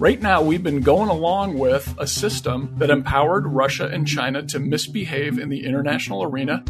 Right now, we've been going along with a system that empowered Russia and China to misbehave in the international arena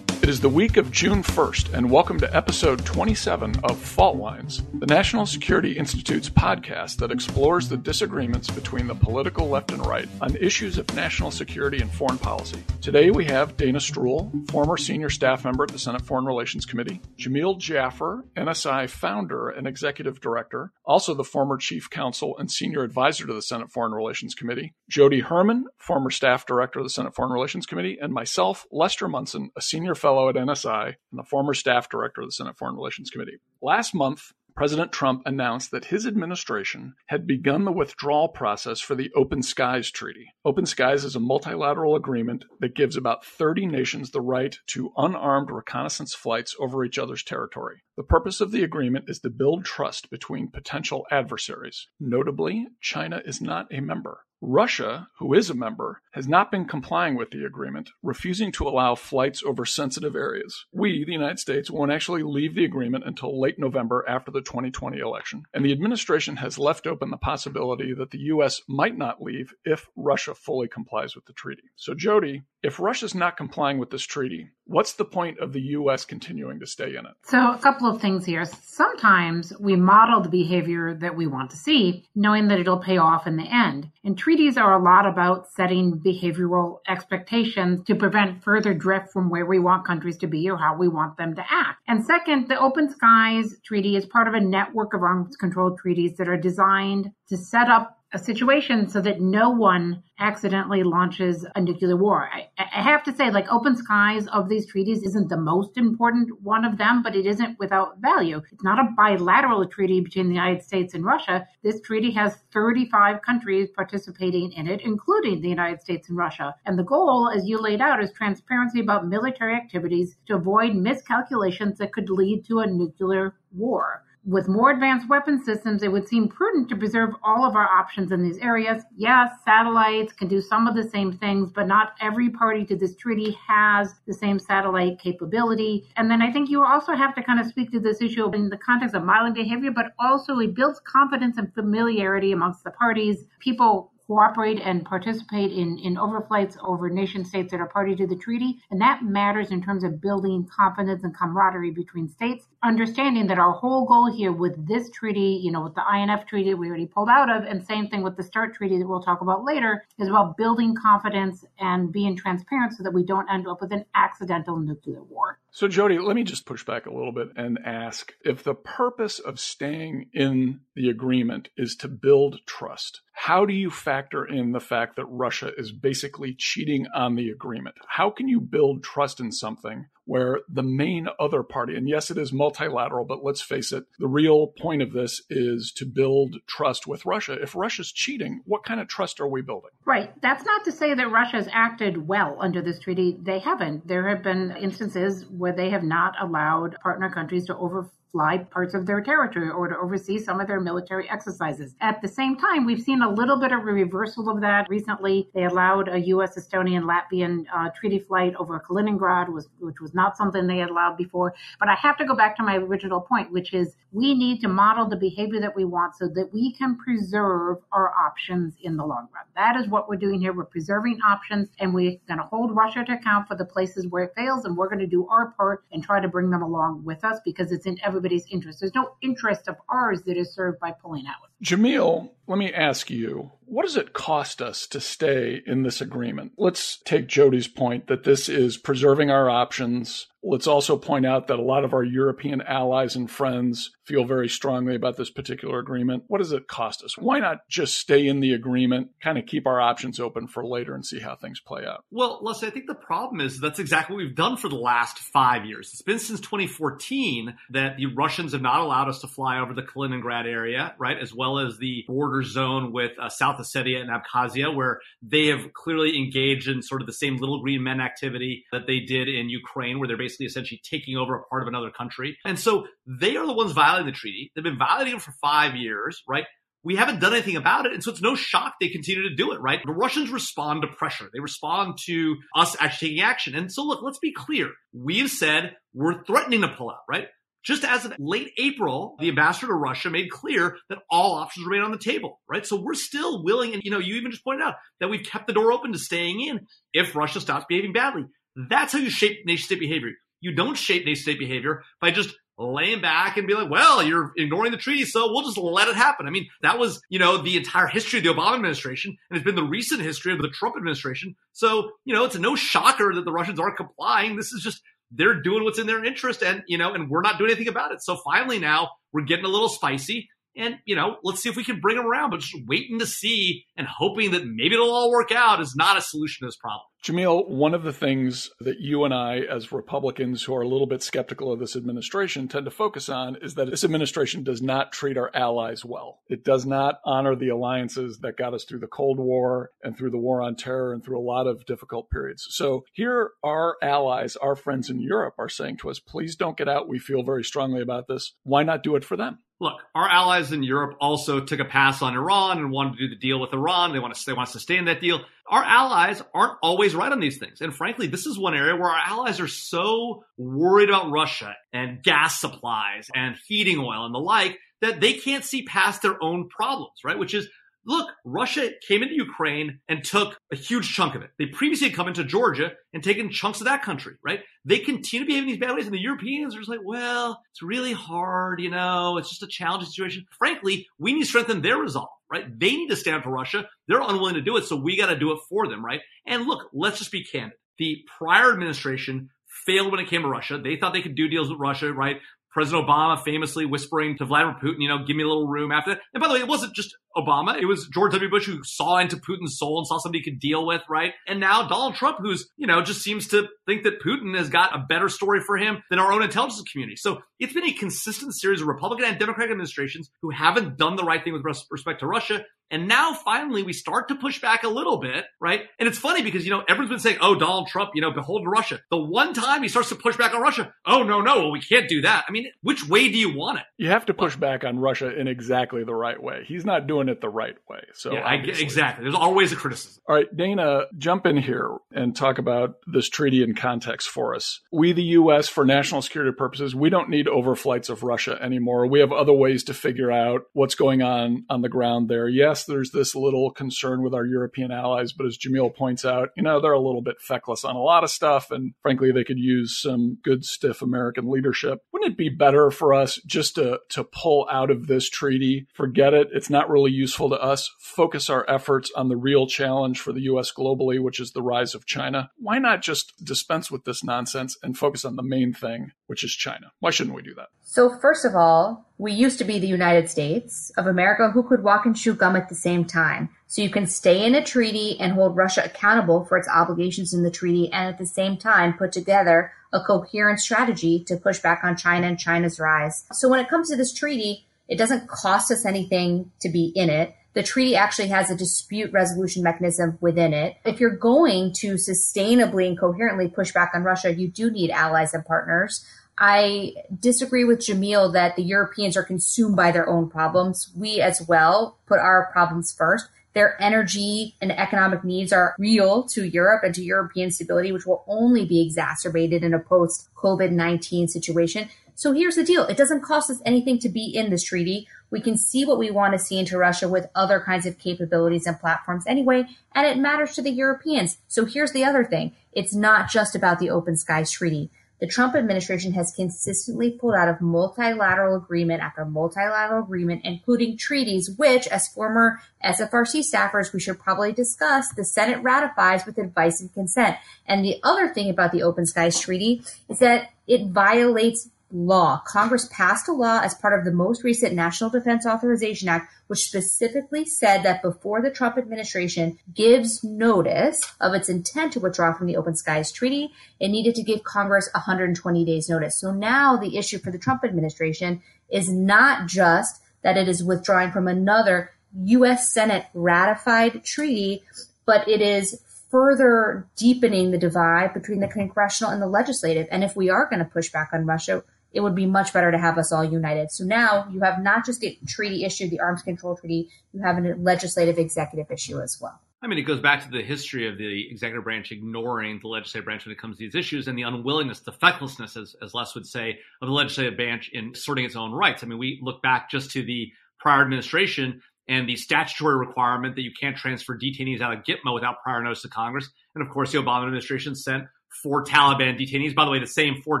is the week of June 1st, and welcome to episode 27 of Fault Lines, the National Security Institute's podcast that explores the disagreements between the political left and right on issues of national security and foreign policy. Today we have Dana Stroul, former senior staff member at the Senate Foreign Relations Committee, Jamil Jaffer, NSI founder and executive director, also the former chief counsel and senior advisor to the Senate Foreign Relations Committee, Jodi Herman, former staff director of the Senate Foreign Relations Committee, and myself, Lester Munson, a senior fellow fellow at NSI and the former staff director of the Senate Foreign Relations Committee. Last month, President Trump announced that his administration had begun the withdrawal process for the Open Skies Treaty. Open Skies is a multilateral agreement that gives about 30 nations the right to unarmed reconnaissance flights over each other's territory. The purpose of the agreement is to build trust between potential adversaries. Notably, China is not a member. Russia, who is a member, has not been complying with the agreement, refusing to allow flights over sensitive areas. We, the United States, won't actually leave the agreement until late November after the 2020 election. And the administration has left open the possibility that the U.S. might not leave if Russia fully complies with the treaty. So, Jodi, if Russia's not complying with this treaty, what's the point of the U.S. continuing to stay in it? So, a couple of things here. Sometimes we model the behavior that we want to see, knowing that it'll pay off in the end. And treaties are a lot about setting behavioral expectations to prevent further drift from where we want countries to be or how we want them to act. And second, the Open Skies Treaty is part of a network of arms control treaties that are designed to set up a situation so that no one accidentally launches a nuclear war. I, I, have to say, like, open skies of these treaties isn't the most important one of them, but it isn't without value. It's not a bilateral treaty between the United States and Russia. This treaty has 35 countries participating in it, including the United States and Russia. And the goal, as you laid out, is transparency about military activities to avoid miscalculations that could lead to a nuclear war with more advanced weapon systems, it would seem prudent to preserve all of our options in these areas. Yes, satellites can do some of the same things, but not every party to this treaty has the same satellite capability. And then I think you also have to kind of speak to this issue in the context of modeling behavior, but also it builds confidence and familiarity amongst the parties. People cooperate and participate in, in overflights over nation states that are party to the treaty. And that matters in terms of building confidence and camaraderie between states. Understanding that our whole goal here with this treaty, you know, with the INF treaty we already pulled out of, and same thing with the START treaty that we'll talk about later, is about building confidence and being transparent so that we don't end up with an accidental nuclear war. So, Jodi, let me just push back a little bit and ask if the purpose of staying in the agreement is to build trust, how do you factor in the fact that Russia is basically cheating on the agreement? How can you build trust in something where the main other party, and yes, it is multilateral, but let's face it, the real point of this is to build trust with Russia. If Russia's cheating, what kind of trust are we building? Right. That's not to say that Russia's acted well under this treaty. They haven't. There have been instances where they have not allowed partner countries to over fly parts of their territory or to oversee some of their military exercises. At the same time, we've seen a little bit of a reversal of that. Recently, they allowed a U.S., Estonian, Latvian uh, treaty flight over Kaliningrad, was, which was not something they had allowed before. But I have to go back to my original point, which is we need to model the behavior that we want so that we can preserve our options in the long run. That is what we're doing here. We're preserving options and we're going to hold Russia to account for the places where it fails and we're going to do our part and try to bring them along with us because it's in everybody's interest. There's no interest of ours that is served by pulling out. Jamil, let me ask you, what does it cost us to stay in this agreement? Let's take Jodi's point that this is preserving our options. Let's also point out that a lot of our European allies and friends feel very strongly about this particular agreement. What does it cost us? Why not just stay in the agreement, kind of keep our options open for later and see how things play out? Well, Leslie, I think the problem is that's exactly what we've done for the last five years. It's been since 2014 that the Russians have not allowed us to fly over the Kaliningrad area, right, as well as the border zone with uh, South Ossetia and Abkhazia, where they have clearly engaged in sort of the same little green men activity that they did in Ukraine, where they're basically essentially taking over a part of another country. And so they are the ones violating the treaty. They've been violating it for five years, right? we haven't done anything about it. And so it's no shock they continue to do it, right? The Russians respond to pressure. They respond to us actually taking action. And so look, let's be clear. We've said we're threatening to pull out, right? Just as of late April, the ambassador to Russia made clear that all options remain on the table, right? So we're still willing, and you know, you even just pointed out that we've kept the door open to staying in if Russia stops behaving badly. That's how you shape nation state behavior. You don't shape nation state behavior by just laying back and be like, well, you're ignoring the treaty, so we'll just let it happen. I mean, that was, you know, the entire history of the Obama administration, and it's been the recent history of the Trump administration. So, you know, it's no shocker that the Russians aren't complying. This is just they're doing what's in their interest and you know and we're not doing anything about it. So finally now we're getting a little spicy and you know let's see if we can bring them around but just waiting to see and hoping that maybe it'll all work out is not a solution to this problem Jamil, one of the things that you and I, as Republicans who are a little bit skeptical of this administration, tend to focus on is that this administration does not treat our allies well. It does not honor the alliances that got us through the Cold War and through the war on terror and through a lot of difficult periods. So here, our allies, our friends in Europe, are saying to us, please don't get out. We feel very strongly about this. Why not do it for them? Look, our allies in Europe also took a pass on Iran and wanted to do the deal with Iran. They want to they want to sustain that deal our allies aren't always right on these things. And frankly, this is one area where our allies are so worried about Russia and gas supplies and heating oil and the like that they can't see past their own problems, right? Which is look, Russia came into Ukraine and took a huge chunk of it. They previously had come into Georgia and taken chunks of that country, right? They continue in these bad ways, and the Europeans are just like, well, it's really hard, you know, it's just a challenging situation. Frankly, we need to strengthen their resolve, right? They need to stand for Russia. They're unwilling to do it, so we got to do it for them, right? And look, let's just be candid. The prior administration failed when it came to Russia. They thought they could do deals with Russia, right? President Obama famously whispering to Vladimir Putin, you know, give me a little room after that. And by the way, it wasn't just Obama. It was George W. Bush who saw into Putin's soul and saw somebody he could deal with, right? And now Donald Trump, who's, you know, just seems to think that Putin has got a better story for him than our own intelligence community. So it's been a consistent series of Republican and Democratic administrations who haven't done the right thing with respect to Russia. And now finally we start to push back a little bit, right? And it's funny because, you know, everyone's been saying, oh, Donald Trump, you know, beholden to Russia. The one time he starts to push back on Russia, oh, no, no, well, we can't do that. I mean, which way do you want it? You have to push back on Russia in exactly the right way. He's not doing it the right way. So yeah, I, exactly. There's always a criticism. All right, Dana, jump in here and talk about this treaty in context for us. We, the U.S., for national security purposes, we don't need overflights of Russia anymore. We have other ways to figure out what's going on on the ground there. Yes, there's this little concern with our European allies, but as Jamil points out, you know, they're a little bit feckless on a lot of stuff, and frankly, they could use some good, stiff American leadership. Wouldn't it be better for us just to to pull out of this treaty? Forget it. It's not really useful to us focus our efforts on the real challenge for the US globally, which is the rise of China. Why not just dispense with this nonsense and focus on the main thing, which is China? Why shouldn't we do that? So, first of all, we used to be the United States of America who could walk and chew gum at the same time. So you can stay in a treaty and hold Russia accountable for its obligations in the treaty and at the same time put together a coherent strategy to push back on China and China's rise. So when it comes to this treaty, it doesn't cost us anything to be in it. The treaty actually has a dispute resolution mechanism within it. If you're going to sustainably and coherently push back on Russia, you do need allies and partners. I disagree with Jamil that the Europeans are consumed by their own problems. We as well put our problems first. Their energy and economic needs are real to Europe and to European stability, which will only be exacerbated in a post COVID 19 situation. So here's the deal. It doesn't cost us anything to be in this treaty. We can see what we want to see into Russia with other kinds of capabilities and platforms anyway, and it matters to the Europeans. So here's the other thing. It's not just about the Open Skies Treaty. The Trump administration has consistently pulled out of multilateral agreement after multilateral agreement, including treaties, which, as former SFRC staffers, we should probably discuss, the Senate ratifies with advice and consent. And the other thing about the Open Skies Treaty is that it violates law. Congress passed a law as part of the most recent National Defense Authorization Act, which specifically said that before the Trump administration gives notice of its intent to withdraw from the Open Skies Treaty, it needed to give Congress 120 days notice. So now the issue for the Trump administration is not just that it is withdrawing from another U.S. Senate ratified treaty, but it is further deepening the divide between the congressional and the legislative. And if we are going to push back on Russia, it would be much better to have us all united. So now you have not just a treaty issue, the arms control treaty, you have a legislative executive issue as well. I mean, it goes back to the history of the executive branch ignoring the legislative branch when it comes to these issues and the unwillingness, the fecklessness, as, as Les would say, of the legislative branch in asserting its own rights. I mean, we look back just to the prior administration and the statutory requirement that you can't transfer detainees out of Gitmo without prior notice to Congress. And of course, the Obama administration sent four Taliban detainees, by the way, the same four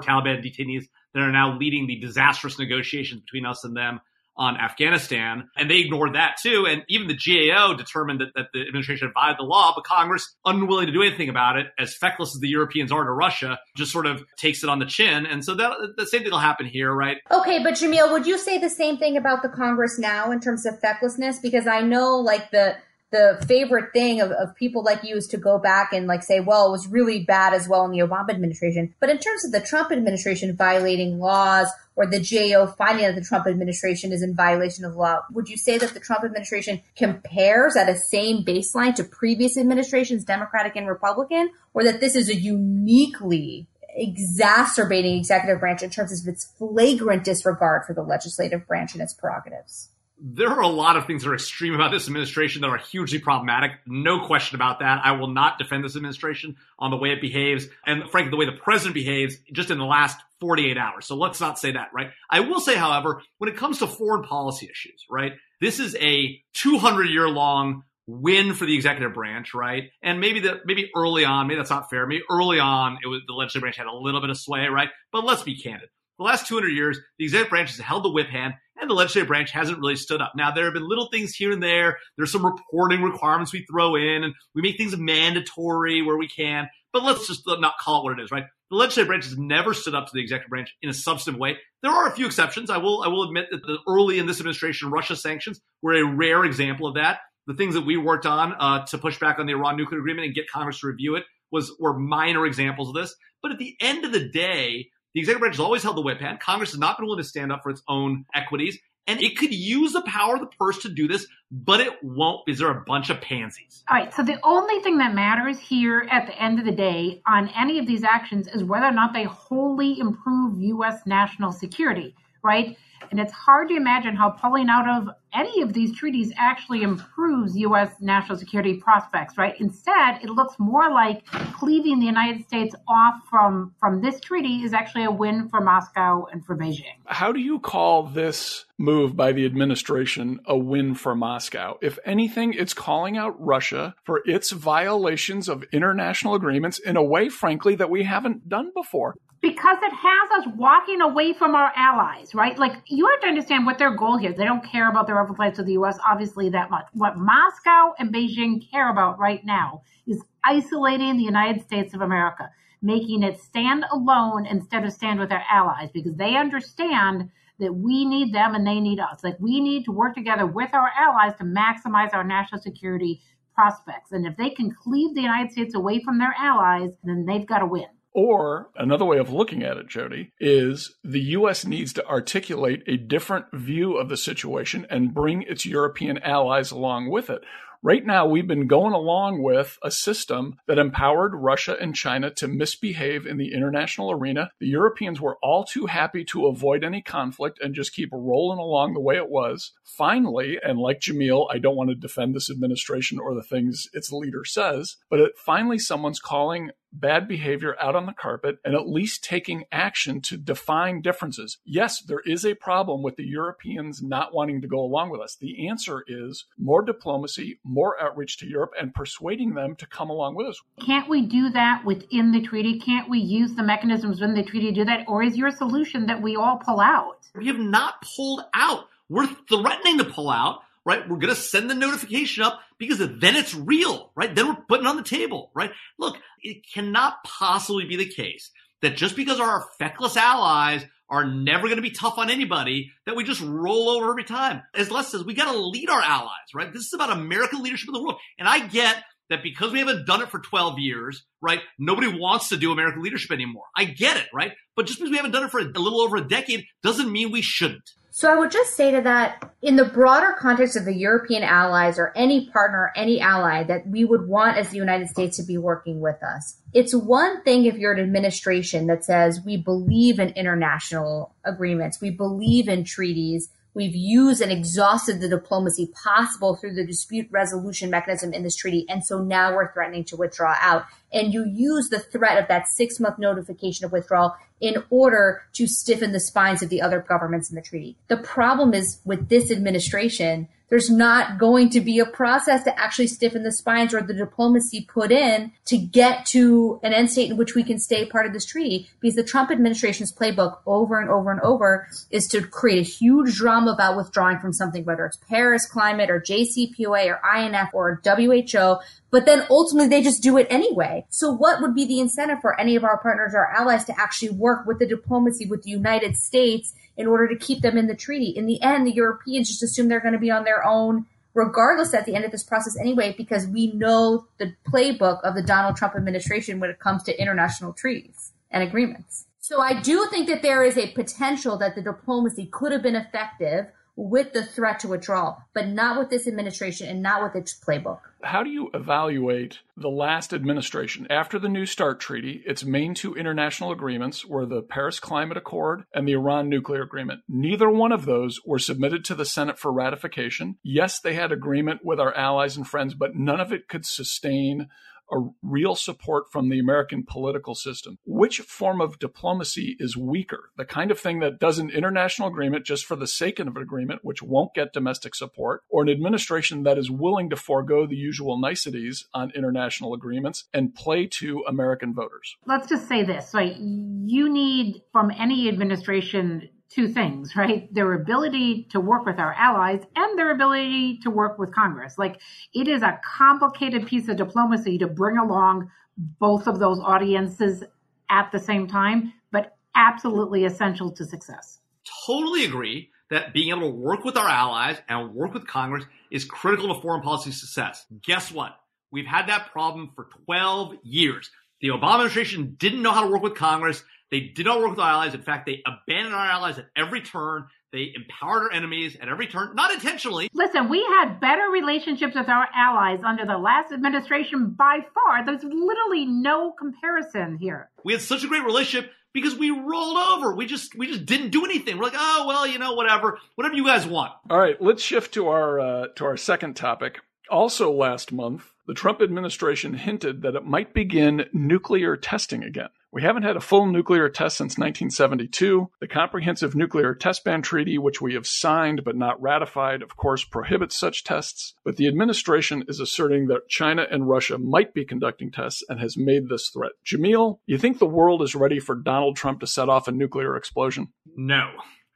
Taliban detainees that are now leading the disastrous negotiations between us and them on Afghanistan, and they ignored that too. And even the GAO determined that, that the administration had violated the law, but Congress, unwilling to do anything about it, as feckless as the Europeans are to Russia, just sort of takes it on the chin. And so that the same thing will happen here, right? Okay, but Jamil, would you say the same thing about the Congress now in terms of fecklessness? Because I know, like the the favorite thing of, of people like you is to go back and like say, well, it was really bad as well in the Obama administration. But in terms of the Trump administration violating laws or the GAO finding that the Trump administration is in violation of law, would you say that the Trump administration compares at a same baseline to previous administrations, Democratic and Republican, or that this is a uniquely exacerbating executive branch in terms of its flagrant disregard for the legislative branch and its prerogatives? There are a lot of things that are extreme about this administration that are hugely problematic. No question about that. I will not defend this administration on the way it behaves and frankly, the way the president behaves just in the last 48 hours. So let's not say that, right? I will say, however, when it comes to foreign policy issues, right? This is a 200 year long win for the executive branch, right? And maybe that, maybe early on, maybe that's not fair. Maybe early on, it was the legislative branch had a little bit of sway, right? But let's be candid. The last 200 years, the executive branch has held the whip hand and the legislative branch hasn't really stood up. Now, there have been little things here and there. There's some reporting requirements we throw in, and we make things mandatory where we can. But let's just not call it what it is, right? The legislative branch has never stood up to the executive branch in a substantive way. There are a few exceptions. I will, I will admit that the early in this administration, Russia sanctions were a rare example of that. The things that we worked on uh, to push back on the Iran nuclear agreement and get Congress to review it was were minor examples of this. But at the end of the day, the executive branch has always held the whip hand. Congress has not been willing to stand up for its own equities. And it could use the power of the purse to do this, but it won't because they're a bunch of pansies. All right. So the only thing that matters here at the end of the day on any of these actions is whether or not they wholly improve U.S. national security, right? And it's hard to imagine how pulling out of any of these treaties actually improves U.S. national security prospects, right? Instead, it looks more like cleaving the United States off from, from this treaty is actually a win for Moscow and for Beijing. How do you call this move by the administration a win for Moscow? If anything, it's calling out Russia for its violations of international agreements in a way, frankly, that we haven't done before because it has us walking away from our allies, right? Like you have to understand what their goal here. is. They don't care about the replies to the U.S. obviously that much. What Moscow and Beijing care about right now is isolating the United States of America, making it stand alone instead of stand with their allies, because they understand that we need them and they need us. Like we need to work together with our allies to maximize our national security prospects. And if they can cleave the United States away from their allies, then they've got to win. Or another way of looking at it, Jodi, is the U.S. needs to articulate a different view of the situation and bring its European allies along with it. Right now, we've been going along with a system that empowered Russia and China to misbehave in the international arena. The Europeans were all too happy to avoid any conflict and just keep rolling along the way it was. Finally, and like Jamil, I don't want to defend this administration or the things its leader says, but it, finally someone's calling bad behavior out on the carpet and at least taking action to define differences. Yes, there is a problem with the Europeans not wanting to go along with us. The answer is more diplomacy, more outreach to Europe, and persuading them to come along with us. Can't we do that within the treaty? Can't we use the mechanisms within the treaty to do that? Or is your solution that we all pull out? We have not pulled out. We're threatening to pull out right? We're going to send the notification up because then it's real, right? Then we're putting on the table, right? Look, it cannot possibly be the case that just because our feckless allies are never going to be tough on anybody, that we just roll over every time. As Les says, we got to lead our allies, right? This is about American leadership in the world. And I get that because we haven't done it for 12 years, right? Nobody wants to do American leadership anymore. I get it, right? But just because we haven't done it for a little over a decade doesn't mean we shouldn't. So I would just say to that, in the broader context of the European allies or any partner, any ally that we would want as the United States to be working with us, it's one thing if you're an administration that says we believe in international agreements, we believe in treaties, We've used and exhausted the diplomacy possible through the dispute resolution mechanism in this treaty. And so now we're threatening to withdraw out. And you use the threat of that six month notification of withdrawal in order to stiffen the spines of the other governments in the treaty. The problem is with this administration, there's not going to be a process to actually stiffen the spines or the diplomacy put in to get to an end state in which we can stay part of this treaty. Because the Trump administration's playbook over and over and over is to create a huge drama about withdrawing from something, whether it's Paris climate or JCPOA or INF or WHO, but then ultimately they just do it anyway. So what would be the incentive for any of our partners or allies to actually work with the diplomacy with the United States in order to keep them in the treaty? In the end, the Europeans just assume they're going to be on their own regardless at the end of this process anyway, because we know the playbook of the Donald Trump administration when it comes to international treaties and agreements. So I do think that there is a potential that the diplomacy could have been effective with the threat to withdrawal, but not with this administration and not with its playbook. How do you evaluate the last administration after the New START Treaty? Its main two international agreements were the Paris Climate Accord and the Iran nuclear agreement. Neither one of those were submitted to the Senate for ratification. Yes, they had agreement with our allies and friends, but none of it could sustain a real support from the American political system. Which form of diplomacy is weaker? The kind of thing that does an international agreement just for the sake of an agreement, which won't get domestic support, or an administration that is willing to forego the usual niceties on international agreements and play to American voters? Let's just say this. Like, you need from any administration two things, right? Their ability to work with our allies and their ability to work with Congress. Like it is a complicated piece of diplomacy to bring along both of those audiences at the same time, but absolutely essential to success. Totally agree that being able to work with our allies and work with Congress is critical to foreign policy success. Guess what? We've had that problem for 12 years. The Obama administration didn't know how to work with Congress. They did not work with our allies. In fact, they abandoned our allies at every turn. They empowered our enemies at every turn, not intentionally. Listen, we had better relationships with our allies under the last administration by far. There's literally no comparison here. We had such a great relationship because we rolled over. We just we just didn't do anything. We're like, oh well, you know, whatever, whatever you guys want. All right, let's shift to our uh, to our second topic. Also, last month, the Trump administration hinted that it might begin nuclear testing again. We haven't had a full nuclear test since 1972. The Comprehensive Nuclear Test Ban Treaty, which we have signed but not ratified, of course, prohibits such tests. But the administration is asserting that China and Russia might be conducting tests and has made this threat. Jamil, you think the world is ready for Donald Trump to set off a nuclear explosion? No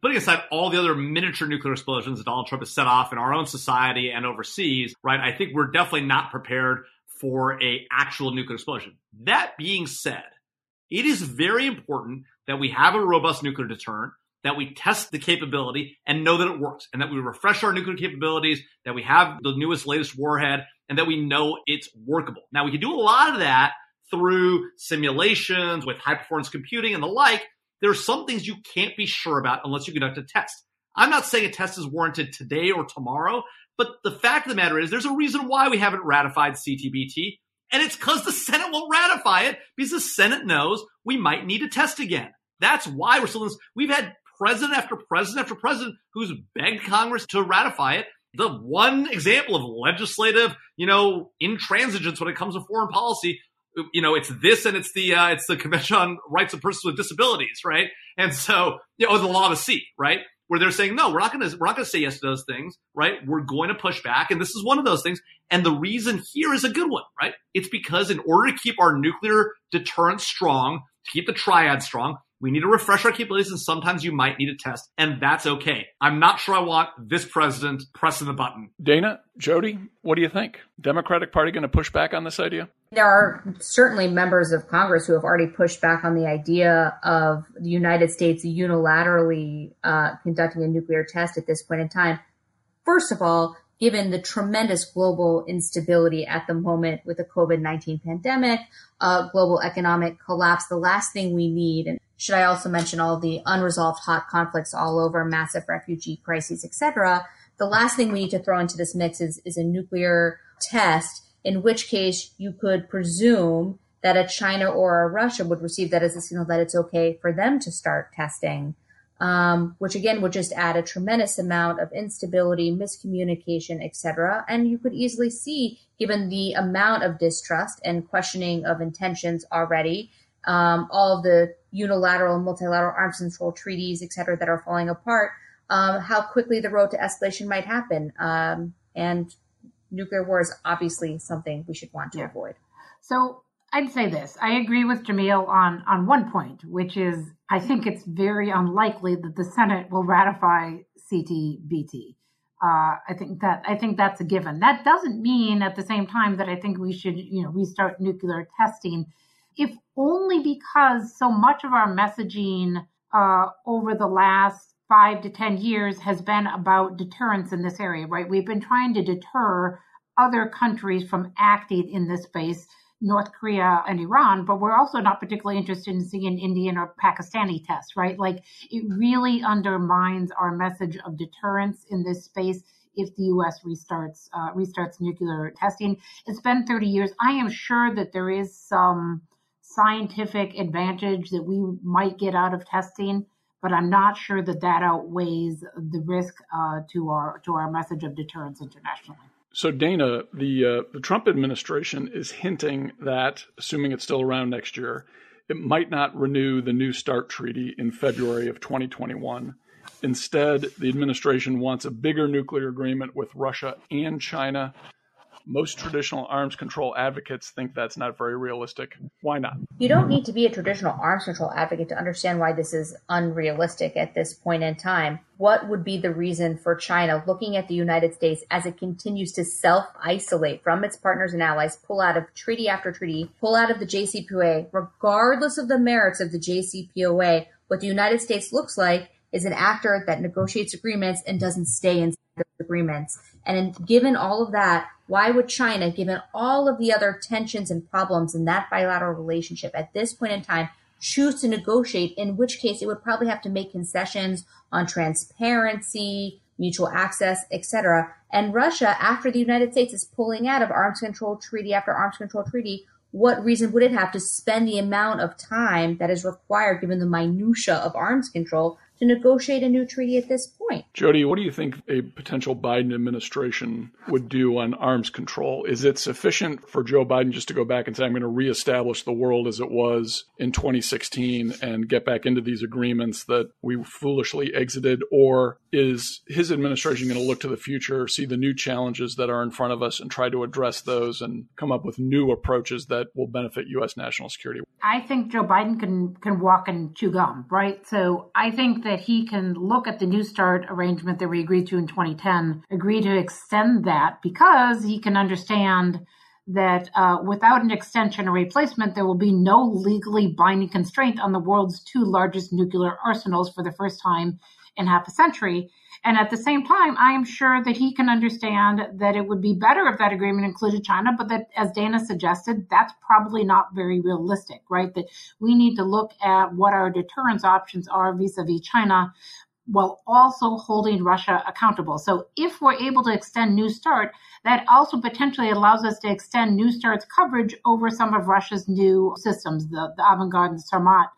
putting aside all the other miniature nuclear explosions that Donald Trump has set off in our own society and overseas, right? I think we're definitely not prepared for a actual nuclear explosion. That being said, it is very important that we have a robust nuclear deterrent, that we test the capability and know that it works, and that we refresh our nuclear capabilities, that we have the newest, latest warhead, and that we know it's workable. Now, we can do a lot of that through simulations with high performance computing and the like. There are some things you can't be sure about unless you conduct a test. I'm not saying a test is warranted today or tomorrow, but the fact of the matter is there's a reason why we haven't ratified CTBT. And it's because the Senate won't ratify it because the Senate knows we might need a test again. That's why we're still in this. We've had president after president after president who's begged Congress to ratify it. The one example of legislative, you know, intransigence when it comes to foreign policy, you know, it's this and it's the uh, it's the Convention on Rights of Persons with Disabilities, right? And so, you know, the law of sea, right? where they're saying, no, we're not going to, we're not going to say yes to those things, right? We're going to push back. And this is one of those things. And the reason here is a good one, right? It's because in order to keep our nuclear deterrence strong, to keep the triad strong, we need to refresh our capabilities and sometimes you might need a test and that's okay. I'm not sure I want this president pressing the button. Dana, Jodi, what do you think? Democratic Party going to push back on this idea? There are certainly members of Congress who have already pushed back on the idea of the United States unilaterally uh, conducting a nuclear test at this point in time. First of all, given the tremendous global instability at the moment with the COVID-19 pandemic, uh, global economic collapse, the last thing we need, and should I also mention all the unresolved hot conflicts all over, massive refugee crises, etc. The last thing we need to throw into this mix is, is a nuclear test, in which case you could presume that a China or a Russia would receive that as a signal that it's okay for them to start testing um, which again would just add a tremendous amount of instability, miscommunication, etc. And you could easily see, given the amount of distrust and questioning of intentions already, um, all of the unilateral and multilateral arms control treaties, etc., that are falling apart, um, how quickly the road to escalation might happen. Um, and nuclear war is obviously something we should want to yeah. avoid. So I'd say this. I agree with Jamil on, on one point, which is I think it's very unlikely that the Senate will ratify CTBT. Uh, I think that I think that's a given. That doesn't mean at the same time that I think we should, you know, restart nuclear testing, if only because so much of our messaging uh, over the last five to ten years has been about deterrence in this area. Right? We've been trying to deter other countries from acting in this space North Korea and Iran, but we're also not particularly interested in seeing Indian or Pakistani tests, right? Like it really undermines our message of deterrence in this space if the U.S. restarts uh, restarts nuclear testing. It's been 30 years. I am sure that there is some scientific advantage that we might get out of testing, but I'm not sure that that outweighs the risk uh, to our to our message of deterrence internationally. So, Dana, the uh, the Trump administration is hinting that, assuming it's still around next year, it might not renew the New START treaty in February of 2021. Instead, the administration wants a bigger nuclear agreement with Russia and China most traditional arms control advocates think that's not very realistic. Why not? You don't need to be a traditional arms control advocate to understand why this is unrealistic at this point in time. What would be the reason for China looking at the United States as it continues to self isolate from its partners and allies, pull out of treaty after treaty, pull out of the JCPOA, regardless of the merits of the JCPOA? What the United States looks like is an actor that negotiates agreements and doesn't stay in those agreements. And given all of that, why would China, given all of the other tensions and problems in that bilateral relationship at this point in time, choose to negotiate, in which case it would probably have to make concessions on transparency, mutual access, etc. And Russia, after the United States is pulling out of arms control treaty after arms control treaty, what reason would it have to spend the amount of time that is required given the minutia of arms control to negotiate a new treaty at this point. Jodi, what do you think a potential Biden administration would do on arms control? Is it sufficient for Joe Biden just to go back and say, I'm going to reestablish the world as it was in 2016 and get back into these agreements that we foolishly exited? Or is his administration going to look to the future, see the new challenges that are in front of us, and try to address those and come up with new approaches that will benefit U.S. national security? I think Joe Biden can, can walk and chew gum, right? So I think that he can look at the New START arrangement that we agreed to in 2010, agree to extend that because he can understand that uh, without an extension or replacement, there will be no legally binding constraint on the world's two largest nuclear arsenals for the first time in half a century. And at the same time, I am sure that he can understand that it would be better if that agreement included China, but that, as Dana suggested, that's probably not very realistic, right? That we need to look at what our deterrence options are vis a vis China while also holding Russia accountable. So if we're able to extend New START, that also potentially allows us to extend New START's coverage over some of Russia's new systems, the, the Avangard and Sarmat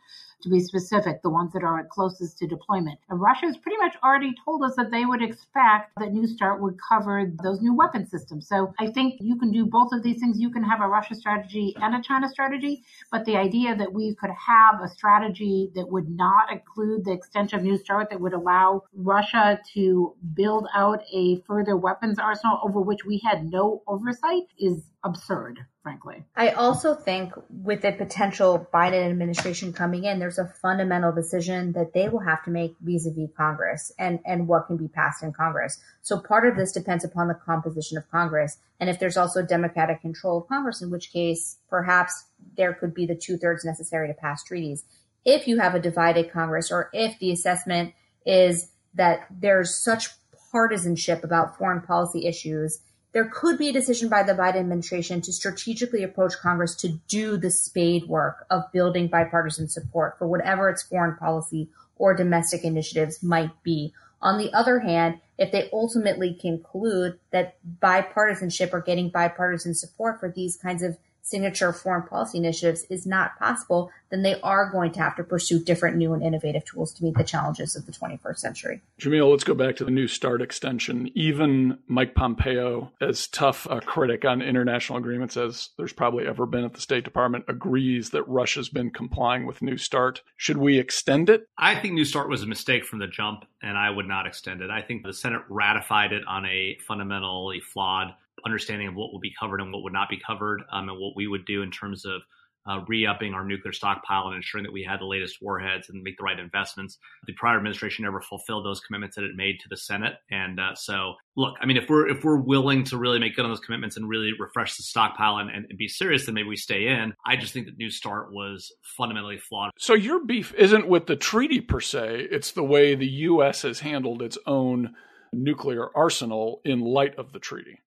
to be specific, the ones that are closest to deployment. And Russia has pretty much already told us that they would expect that New START would cover those new weapon systems. So I think you can do both of these things. You can have a Russia strategy and a China strategy, but the idea that we could have a strategy that would not include the extension of New START that would allow Russia to build out a further weapons arsenal over which we had no oversight is absurd, frankly. I also think with the potential Biden administration coming in, there's a fundamental decision that they will have to make vis-a-vis Congress and, and what can be passed in Congress. So part of this depends upon the composition of Congress. And if there's also Democratic control of Congress, in which case perhaps there could be the two thirds necessary to pass treaties. If you have a divided Congress or if the assessment is that there's such partisanship about foreign policy issues there could be a decision by the Biden administration to strategically approach Congress to do the spade work of building bipartisan support for whatever its foreign policy or domestic initiatives might be. On the other hand, if they ultimately conclude that bipartisanship or getting bipartisan support for these kinds of signature foreign policy initiatives is not possible, then they are going to have to pursue different new and innovative tools to meet the challenges of the 21st century. Jamil, let's go back to the New START extension. Even Mike Pompeo, as tough a critic on international agreements as there's probably ever been at the State Department, agrees that Russia's been complying with New START. Should we extend it? I think New START was a mistake from the jump, and I would not extend it. I think the Senate ratified it on a fundamentally flawed understanding of what will be covered and what would not be covered, um, and what we would do in terms of uh, re-upping our nuclear stockpile and ensuring that we had the latest warheads and make the right investments. The prior administration never fulfilled those commitments that it made to the Senate, and uh, so look, I mean, if we're if we're willing to really make good on those commitments and really refresh the stockpile and, and, and be serious, then maybe we stay in. I just think that New START was fundamentally flawed. So your beef isn't with the treaty per se; it's the way the U.S. has handled its own nuclear arsenal in light of the treaty.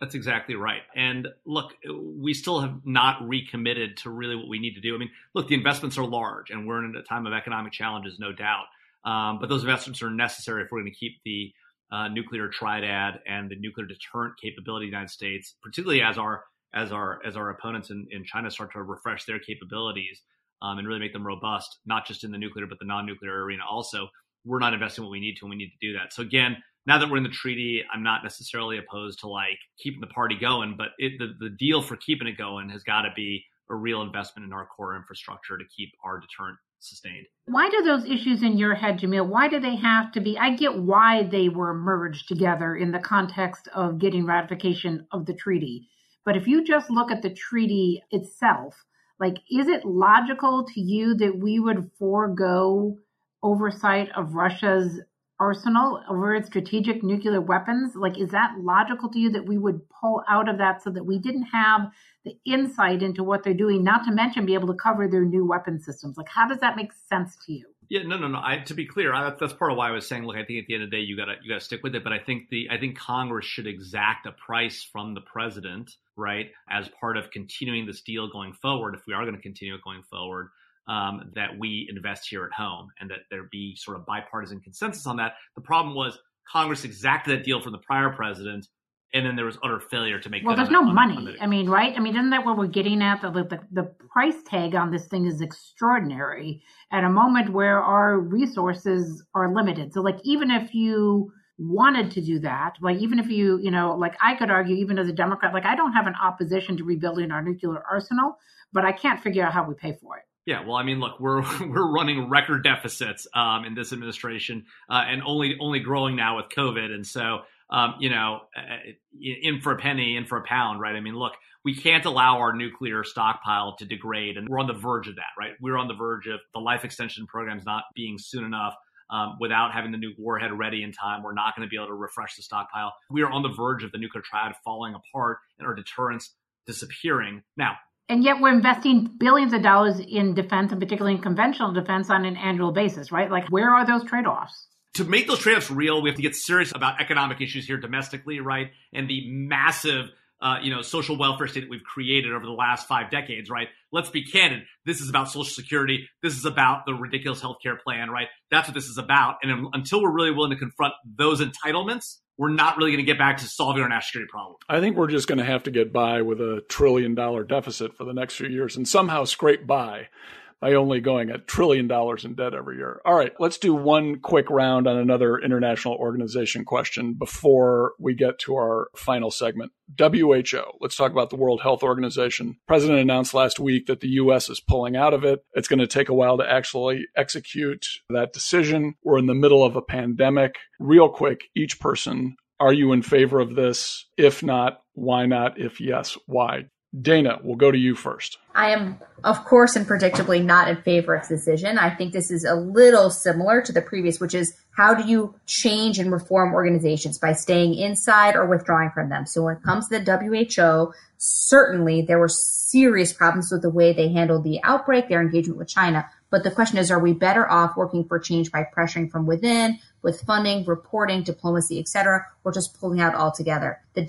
That's exactly right. And look, we still have not recommitted to really what we need to do. I mean, look, the investments are large and we're in a time of economic challenges, no doubt. Um, but those investments are necessary if we're going to keep the uh, nuclear triad and the nuclear deterrent capability of the United States, particularly as our as our as our opponents in, in China start to refresh their capabilities um, and really make them robust, not just in the nuclear but the non-nuclear arena also. We're not investing what we need to, and we need to do that. So again, now that we're in the treaty, I'm not necessarily opposed to like keeping the party going, but it, the, the deal for keeping it going has got to be a real investment in our core infrastructure to keep our deterrent sustained. Why do those issues in your head, Jamil, why do they have to be? I get why they were merged together in the context of getting ratification of the treaty. But if you just look at the treaty itself, like, is it logical to you that we would forego oversight of Russia's arsenal over its strategic nuclear weapons? Like, is that logical to you that we would pull out of that so that we didn't have the insight into what they're doing, not to mention be able to cover their new weapon systems? Like, how does that make sense to you? Yeah, no, no, no. I, to be clear, I, that's part of why I was saying, look, I think at the end of the day, you gotta you gotta stick with it. But I think the I think Congress should exact a price from the president, right, as part of continuing this deal going forward. If we are going to continue it going forward, um, that we invest here at home and that there be sort of bipartisan consensus on that. The problem was Congress exacted that deal from the prior president, and then there was utter failure to make. Well, there's no money. I mean, right? I mean, isn't that what we're getting at? The, the the price tag on this thing is extraordinary at a moment where our resources are limited. So, like, even if you wanted to do that, like even if you, you know, like I could argue, even as a Democrat, like I don't have an opposition to rebuilding our nuclear arsenal, but I can't figure out how we pay for it. Yeah, well, I mean, look, we're we're running record deficits um, in this administration, uh, and only only growing now with COVID, and so um, you know, uh, in for a penny, in for a pound, right? I mean, look, we can't allow our nuclear stockpile to degrade, and we're on the verge of that, right? We're on the verge of the life extension programs not being soon enough. Um, without having the new warhead ready in time, we're not going to be able to refresh the stockpile. We are on the verge of the nuclear triad falling apart and our deterrence disappearing. Now, and yet we're investing billions of dollars in defense and particularly in conventional defense on an annual basis, right? Like where are those trade-offs? To make those trade-offs real, we have to get serious about economic issues here domestically, right? And the massive uh, you know, social welfare state that we've created over the last five decades, right? Let's be candid. This is about Social Security. This is about the ridiculous healthcare plan, right? That's what this is about. And until we're really willing to confront those entitlements, we're not really going to get back to solving our national security problem. I think we're just going to have to get by with a trillion dollar deficit for the next few years and somehow scrape by by only going a trillion dollars in debt every year. All right, let's do one quick round on another international organization question before we get to our final segment. WHO. Let's talk about the World Health Organization. President announced last week that the US is pulling out of it. It's going to take a while to actually execute that decision. We're in the middle of a pandemic. Real quick, each person are you in favor of this? If not, why not? If yes, why? Dana, we'll go to you first. I am, of course, and predictably not in favor of this decision. I think this is a little similar to the previous, which is how do you change and reform organizations by staying inside or withdrawing from them? So when it comes to the WHO, certainly there were serious problems with the way they handled the outbreak, their engagement with China. But the question is, are we better off working for change by pressuring from within, with funding, reporting, diplomacy, etc., or just pulling out altogether? The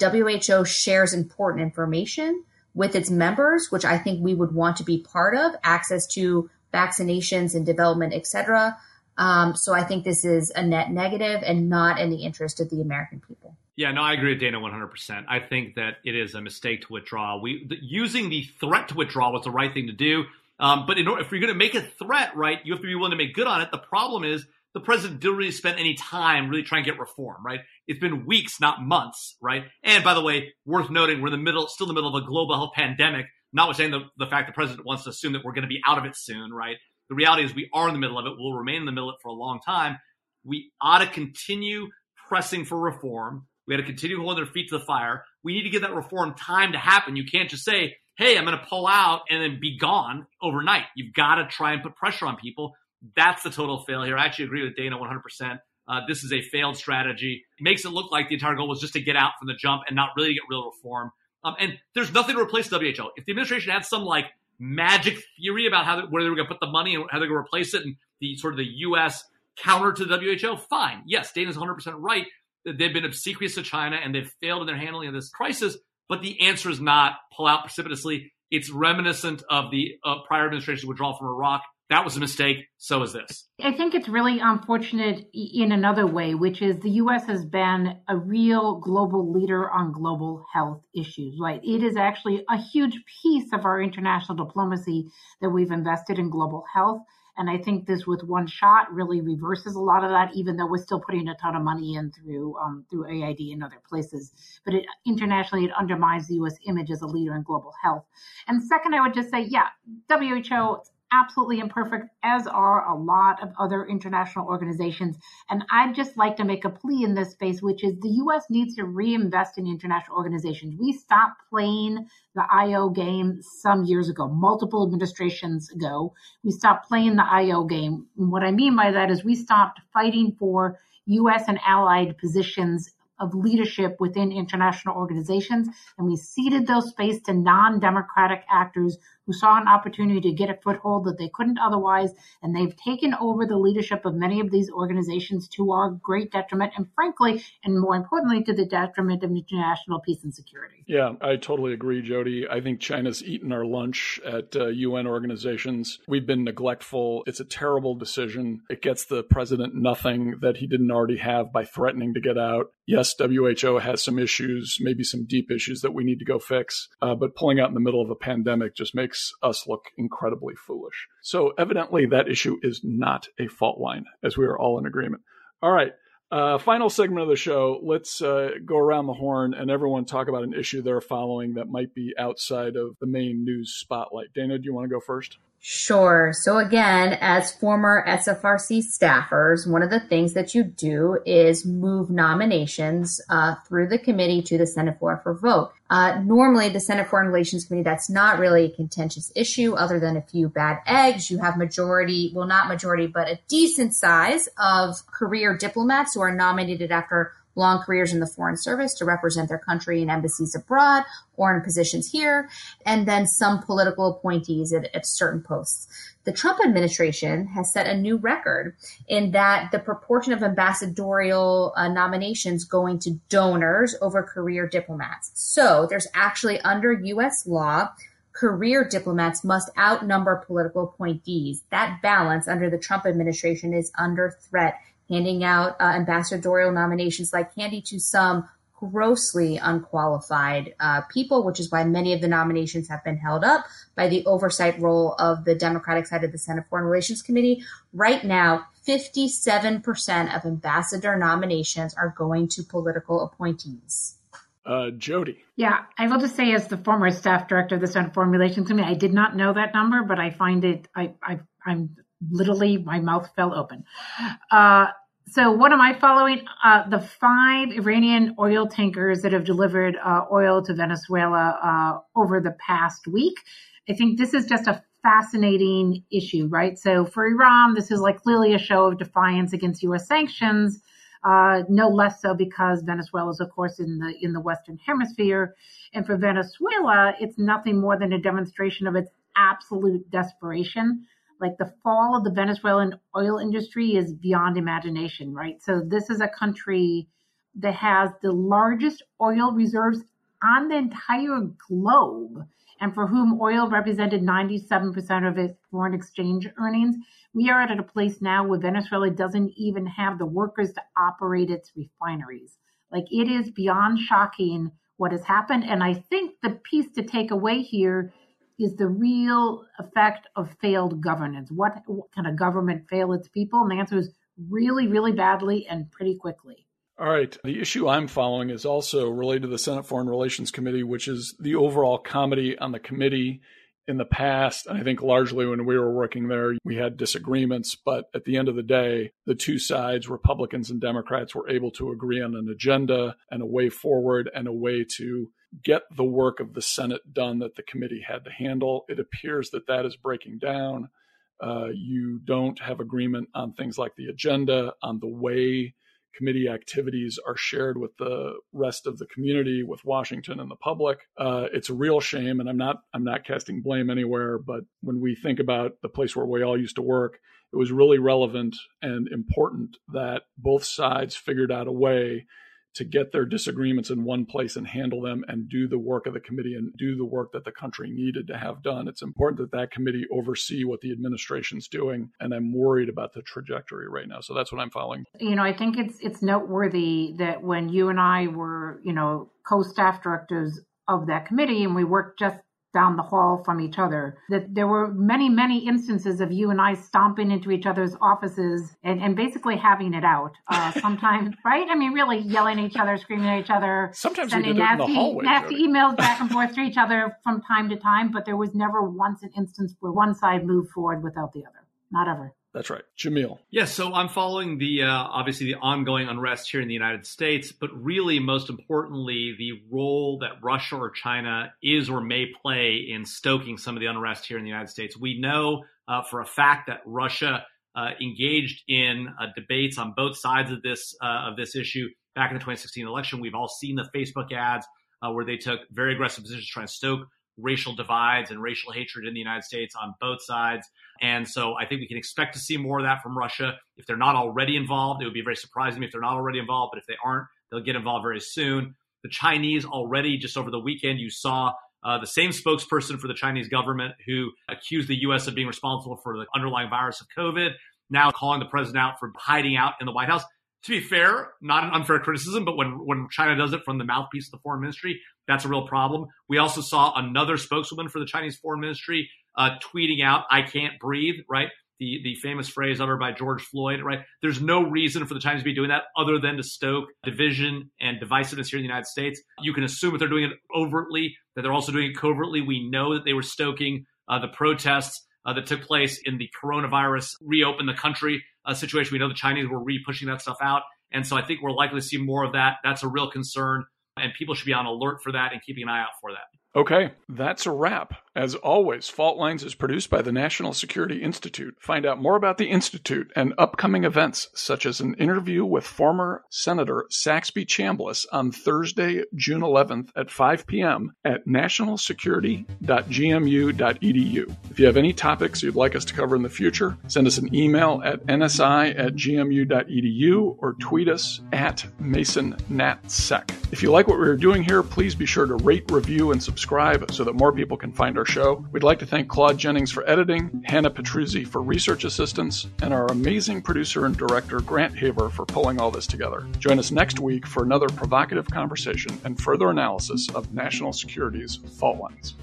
WHO shares important information with its members, which I think we would want to be part of, access to vaccinations and development, etc. Um, so I think this is a net negative and not in the interest of the American people. Yeah, no, I agree with Dana 100%. I think that it is a mistake to withdraw. We the, using the threat to withdraw was the right thing to do. Um, but in if you're going to make a threat, right, you have to be willing to make good on it. The problem is the president didn't really spend any time really trying to get reform, right? It's been weeks, not months, right? And by the way, worth noting, we're in the middle, still in the middle of a global health pandemic, notwithstanding the, the fact the president wants to assume that we're going to be out of it soon, right? The reality is we are in the middle of it. We'll remain in the middle of it for a long time. We ought to continue pressing for reform. We got to continue holding their feet to the fire. We need to give that reform time to happen. You can't just say, hey, I'm going to pull out and then be gone overnight. You've got to try and put pressure on people. That's the total fail here. I actually agree with Dana 100%. Uh, this is a failed strategy. It makes it look like the entire goal was just to get out from the jump and not really get real reform. Um, and there's nothing to replace the WHO. If the administration had some like magic theory about how where they were going to put the money and how they're going to replace it, and the sort of the U.S. counter to the WHO, fine. Yes, Dana's 100 percent right. That they've been obsequious to China and they've failed in their handling of this crisis. But the answer is not pull out precipitously. It's reminiscent of the uh, prior administration's withdrawal from Iraq that was a mistake. So is this. I think it's really unfortunate in another way, which is the U.S. has been a real global leader on global health issues, right? It is actually a huge piece of our international diplomacy that we've invested in global health. And I think this with one shot really reverses a lot of that, even though we're still putting a ton of money in through um, through AID and other places. But it, internationally, it undermines the U.S. image as a leader in global health. And second, I would just say, yeah, WHO absolutely imperfect, as are a lot of other international organizations. And I'd just like to make a plea in this space, which is the U.S. needs to reinvest in international organizations. We stopped playing the IO game some years ago, multiple administrations ago. We stopped playing the IO game. And what I mean by that is we stopped fighting for U.S. and allied positions of leadership within international organizations, and we ceded those space to non-democratic actors who saw an opportunity to get a foothold that they couldn't otherwise, and they've taken over the leadership of many of these organizations to our great detriment, and frankly, and more importantly, to the detriment of international peace and security. Yeah, I totally agree, Jodi. I think China's eaten our lunch at uh, UN organizations. We've been neglectful. It's a terrible decision. It gets the president nothing that he didn't already have by threatening to get out. Yes, WHO has some issues, maybe some deep issues that we need to go fix, uh, but pulling out in the middle of a pandemic just makes makes us look incredibly foolish. So evidently that issue is not a fault line, as we are all in agreement. All right. Uh, final segment of the show. Let's uh, go around the horn and everyone talk about an issue they're following that might be outside of the main news spotlight. Dana, do you want to go first? Sure. So again, as former SFRC staffers, one of the things that you do is move nominations uh, through the committee to the Senate floor for vote. Uh, normally, the Senate Foreign Relations Committee, that's not really a contentious issue other than a few bad eggs. You have majority, well, not majority, but a decent size of career diplomats who are nominated after long careers in the foreign service to represent their country in embassies abroad or in positions here, and then some political appointees at, at certain posts. The Trump administration has set a new record in that the proportion of ambassadorial uh, nominations going to donors over career diplomats. So there's actually under U.S. law, career diplomats must outnumber political appointees. That balance under the Trump administration is under threat handing out uh, ambassadorial nominations like candy to some grossly unqualified uh, people, which is why many of the nominations have been held up by the oversight role of the Democratic side of the Senate Foreign Relations Committee. Right now, 57% of ambassador nominations are going to political appointees. Uh, Jodi. Yeah, I will just say, as the former staff director of the Senate Foreign Relations Committee, I did not know that number, but I find it, I, I, I'm literally, my mouth fell open. Uh, so what am I following? Uh, the five Iranian oil tankers that have delivered uh, oil to Venezuela uh, over the past week. I think this is just a fascinating issue, right? So for Iran, this is like clearly a show of defiance against U.S. sanctions. Uh, no less so because Venezuela is, of course, in the in the Western Hemisphere, and for Venezuela, it's nothing more than a demonstration of its absolute desperation like the fall of the Venezuelan oil industry is beyond imagination, right? So this is a country that has the largest oil reserves on the entire globe and for whom oil represented 97% of its foreign exchange earnings. We are at a place now where Venezuela doesn't even have the workers to operate its refineries. Like it is beyond shocking what has happened. And I think the piece to take away here is the real effect of failed governance. What, what can a government fail its people? And the answer is really, really badly and pretty quickly. All right. The issue I'm following is also related to the Senate Foreign Relations Committee, which is the overall comity on the committee in the past. And I think largely when we were working there, we had disagreements, but at the end of the day, the two sides, Republicans and Democrats, were able to agree on an agenda and a way forward and a way to get the work of the Senate done that the committee had to handle. It appears that that is breaking down. Uh, you don't have agreement on things like the agenda, on the way committee activities are shared with the rest of the community, with Washington and the public. Uh, it's a real shame, and I'm not I'm not casting blame anywhere. But when we think about the place where we all used to work, it was really relevant and important that both sides figured out a way to get their disagreements in one place and handle them and do the work of the committee and do the work that the country needed to have done. It's important that that committee oversee what the administration's doing, and I'm worried about the trajectory right now. So that's what I'm following. You know, I think it's it's noteworthy that when you and I were, you know, co-staff directors of that committee and we worked just down the hall from each other. That there were many, many instances of you and I stomping into each other's offices and, and basically having it out. Uh, sometimes, right? I mean, really yelling at each other, screaming at each other, sometimes sending nasty, hallway, nasty emails back and forth to each other from time to time. But there was never once an instance where one side moved forward without the other. Not ever. That's right. Jamil. Yes, so I'm following the uh, obviously the ongoing unrest here in the United States, but really, most importantly, the role that Russia or China is or may play in stoking some of the unrest here in the United States. We know uh, for a fact that Russia uh, engaged in uh, debates on both sides of this uh, of this issue back in the 2016 election. We've all seen the Facebook ads uh, where they took very aggressive positions trying to stoke racial divides and racial hatred in the United States on both sides. And so I think we can expect to see more of that from Russia. If they're not already involved, it would be very surprising if they're not already involved, but if they aren't, they'll get involved very soon. The Chinese already, just over the weekend, you saw uh, the same spokesperson for the Chinese government who accused the U.S. of being responsible for the underlying virus of COVID, now calling the president out for hiding out in the White House. To be fair, not an unfair criticism, but when, when China does it from the mouthpiece of the foreign ministry, that's a real problem. We also saw another spokeswoman for the Chinese foreign ministry uh, tweeting out, I can't breathe, right? The, the famous phrase uttered by George Floyd, right? There's no reason for the Chinese to be doing that other than to stoke division and divisiveness here in the United States. You can assume that they're doing it overtly, that they're also doing it covertly. We know that they were stoking uh, the protests uh, that took place in the coronavirus reopen the country uh, situation. We know the Chinese were re pushing that stuff out. And so I think we're likely to see more of that. That's a real concern. And people should be on alert for that and keeping an eye out for that. Okay, that's a wrap. As always, Fault Lines is produced by the National Security Institute. Find out more about the Institute and upcoming events, such as an interview with former Senator Saxby Chambliss on Thursday, June 11th at 5 p.m. at nationalsecurity.gmu.edu. If you have any topics you'd like us to cover in the future, send us an email at nsi at gmu.edu or tweet us at MasonNatSec. If you like what we're doing here, please be sure to rate, review, and subscribe so that more people can find our show. We'd like to thank Claude Jennings for editing, Hannah Petruzzi for research assistance, and our amazing producer and director, Grant Haver, for pulling all this together. Join us next week for another provocative conversation and further analysis of national security's fault lines.